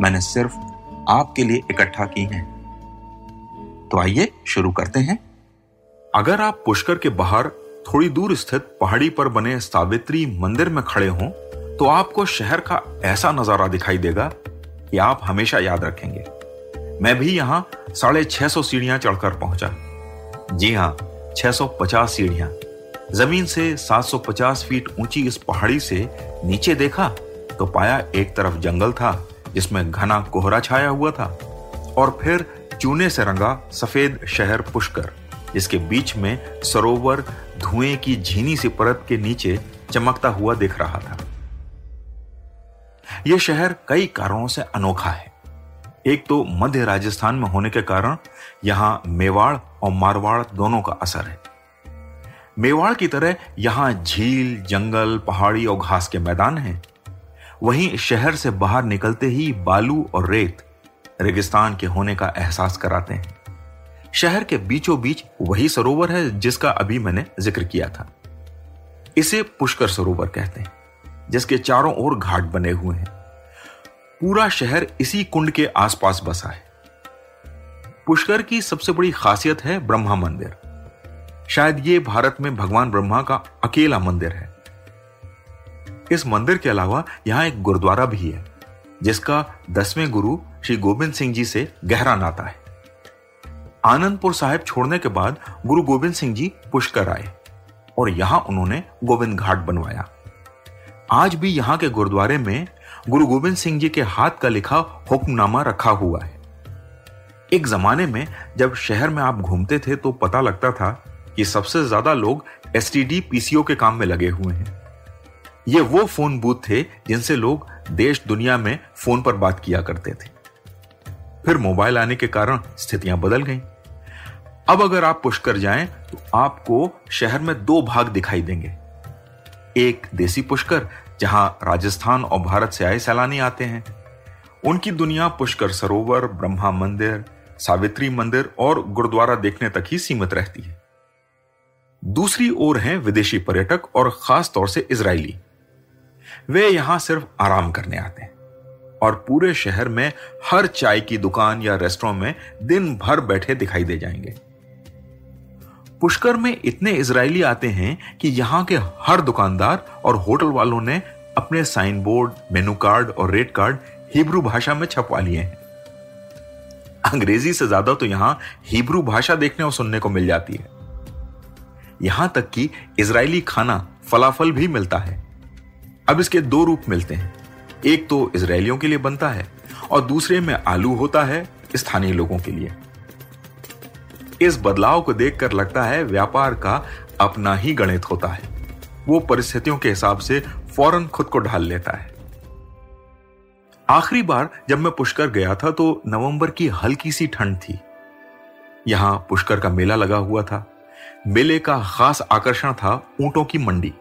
मैंने सिर्फ़ आपके लिए इकट्ठा की हैं। तो आइए शुरू करते हैं। अगर आप पुष्कर के बाहर थोड़ी दूर स्थित पहाड़ी पर बने सावित्री मंदिर में खड़े हों तो आपको शहर का ऐसा नज़ारा दिखाई देगा कि आप हमेशा याद रखेंगे। मैं भी यहाँ साढ़े छह सौ सीढ़ियाँ चढ़कर पहुँचा। जी हाँ 650 सीढ़ियाँ। ज़मीन से 750 फीट ऊँची इस पहाड़ी से नीचे देखा तो पाया एक तरफ़ जंगल था। जिसमें घना कोहरा छाया हुआ था और फिर चूने से रंगा सफ़ेद शहर पुष्कर। जिसके बीच में सरोवर धुएँ की झीनी सी परत के नीचे चमकता हुआ दिख रहा था। यह शहर कई कारणों से अनोखा है। एक तो मध्य राजस्थान में होने के कारण यहाँ मेवाड़ और मारवाड़ दोनों का असर है। मेवाड़ की तरह यहाँ झील, जंगल, पहाड़ी और घास के मैदान हैं। वहीं शहर से बाहर निकलते ही बालू और रेत रेगिस्तान के होने का एहसास कराते हैं। शहर के बीचों बीच वही सरोवर है जिसका अभी मैंने ज़िक्र किया था। इसे पुष्कर सरोवर कहते हैं, जिसके चारों ओर घाट बने हुए हैं। पूरा शहर इसी कुंड के आसपास बसा है। पुष्कर की सबसे बड़ी खासियत है ब्रह्मा मंदिर। शायद ये भारत में भगवान ब्रह्मा का अकेला मंदिर है। इस मंदिर के अलावा यहाँ एक गुरुद्वारा भी है, जिसका दसवें गुरु श्री गोविंद सिंह जी से गहरा नाता है। आनंदपुर साहिब छोड़ने के बाद गुरु गोविंद सिंह जी पुष्कर आए और यहाँ उन्होंने गोविंद घाट बनवाया। आज भी यहाँ के गुरुद्वारे में गुरु गोविंद सिंह जी के हाथ का लिखा हुक्मनामा रखा हुआ है। एक जमाने में जब शहर में आप घूमते थे तो पता लगता था कि सबसे ज़्यादा लोग एस टी पीसीओ के काम में लगे हुए हैं। ये वो फ़ोन बूथ थे जिनसे लोग देश दुनिया में फ़ोन पर बात किया करते थे। फिर मोबाइल आने के कारण स्थितियाँ बदल गईं। अब अगर आप पुष्कर जाएँ तो आपको शहर में दो भाग दिखाई देंगे। एक देसी पुष्कर, जहाँ राजस्थान और भारत से आए सैलानी आते हैं। उनकी दुनिया पुष्कर सरोवर, ब्रह्मा मंदिर, सावित्री मंदिर और गुरुद्वारा देखने तक ही सीमित रहती है। दूसरी ओर हैं विदेशी पर्यटक और खास तौर से इजरायली। वे यहाँ सिर्फ़ आराम करने आते हैं। और पूरे शहर में हर चाय की दुकान या रेस्टोरेंट में दिन भर बैठे दिखाई दे जाएँगे। पुष्कर में इतने इजरायली आते हैं कि यहाँ के हर दुकानदार और होटल वालों ने अपने साइन बोर्ड मेनू कार्ड और रेट कार्ड हिब्रू भाषा में छपवा लिए हैं। अंग्रेज़ी से ज़्यादा तो यहाँ हिब्रू भाषा देखने और सुनने को मिल जाती है। यहाँ तक कि इजरायली खाना, फलाफल भी मिलता है। अब इसके दो रूप मिलते हैं। एक तो इसराइलियों के लिए बनता है और दूसरे में आलू होता है स्थानीय लोगों के लिए। इस बदलाव को देखकर लगता है व्यापार का अपना ही गणित होता है। वो परिस्थितियों के हिसाब से फ़ौरन खुद को ढाल लेता है। आखिरी बार जब मैं पुष्कर गया था तो नवंबर की हल्की सी ठंड थी। यहाँ पुष्कर का मेला लगा हुआ था। मेले का खास आकर्षण था ऊंटों की मंडी।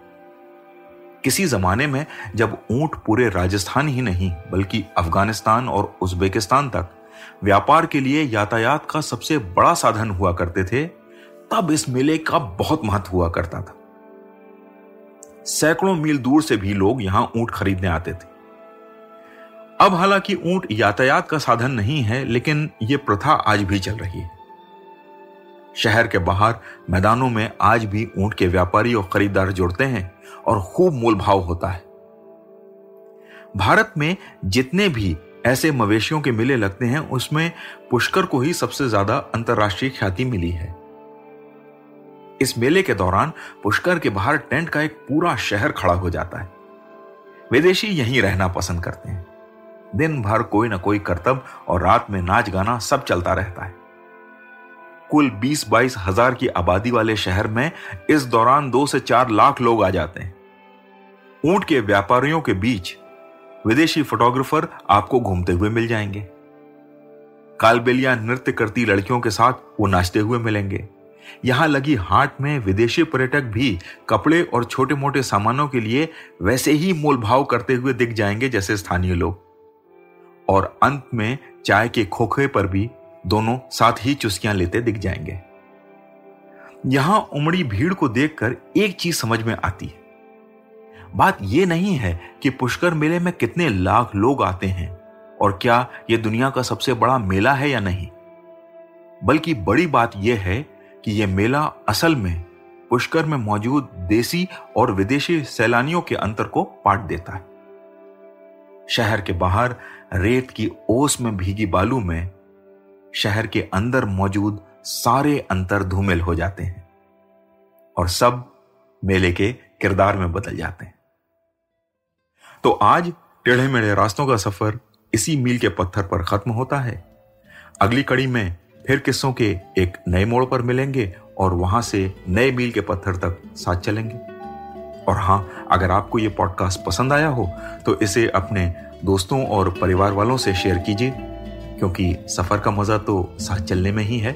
किसी जमाने में जब ऊँट पूरे राजस्थान ही नहीं, बल्कि अफ़गानिस्तान और उज्बेकिस्तान तक व्यापार के लिए यातायात का सबसे बड़ा साधन हुआ करते थे, तब इस मेले का बहुत महत्व हुआ करता था। सैकड़ों मील दूर से भी लोग यहाँ ऊँट खरीदने आते थे। अब हालाँकि ऊँट यातायात का साधन नहीं है, लेकिन यह प्रथा आज भी चल रही है। शहर के बाहर मैदानों में आज भी ऊँट के व्यापारी और खरीदार जुड़ते हैं और खूब मोल भाव होता है। भारत में जितने भी ऐसे मवेशियों के मेले लगते हैं, उसमें पुष्कर को ही सबसे ज़्यादा अंतर्राष्ट्रीय ख्याति मिली है। इस मेले के दौरान पुष्कर के बाहर टेंट का एक पूरा शहर खड़ा हो जाता है। विदेशी यहीं रहना पसंद करते हैं। दिन भर कोई ना कोई कर्तव्य और रात में नाच गाना सब चलता रहता है। कुल 20-22 हज़ार की आबादी वाले शहर में इस दौरान दो से चार लाख लोग आ जाते हैं। ऊँट के व्यापारियों के बीच विदेशी फोटोग्राफर आपको घूमते हुए मिल जाएँगे। कालबेलिया नृत्य करती लड़कियों के साथ वो नाचते हुए मिलेंगे। यहाँ लगी हाट में विदेशी पर्यटक भी कपड़े और छोटे मोटे सामानों के लिए वैसे ही मोल भाव करते हुए दिख जाएँगे जैसे स्थानीय लोग। और अंत में चाय के खोखे पर भी दोनों साथ ही चुस्कियाँ लेते दिख जाएँगे। यहाँ उमड़ी भीड़ को देखकर एक चीज़ समझ में आती है। बात यह नहीं है कि पुष्कर मेले में कितने लाख लोग आते हैं और क्या यह दुनिया का सबसे बड़ा मेला है या नहीं। बल्कि बड़ी बात यह है कि यह मेला असल में पुष्कर में मौजूद देसी और विदेशी सैलानियों के अंतर को पाट देता है। शहर के बाहर रेत की ओस में भीगी बालू में शहर के अंदर मौजूद सारे अंतर धूमिल हो जाते हैं और सब मेले के किरदार में बदल जाते हैं। तो आज टेढ़े मेढ़े रास्तों का सफ़र इसी मील के पत्थर पर खत्म होता है। अगली कड़ी में फिर किस्सों के एक नए मोड़ पर मिलेंगे और वहाँ से नए मील के पत्थर तक साथ चलेंगे। और हाँ, अगर आपको ये पॉडकास्ट पसंद आया हो तो इसे अपने दोस्तों और परिवार वालों से शेयर कीजिए। क्योंकि सफ़र का मज़ा तो साथ चलने में ही है।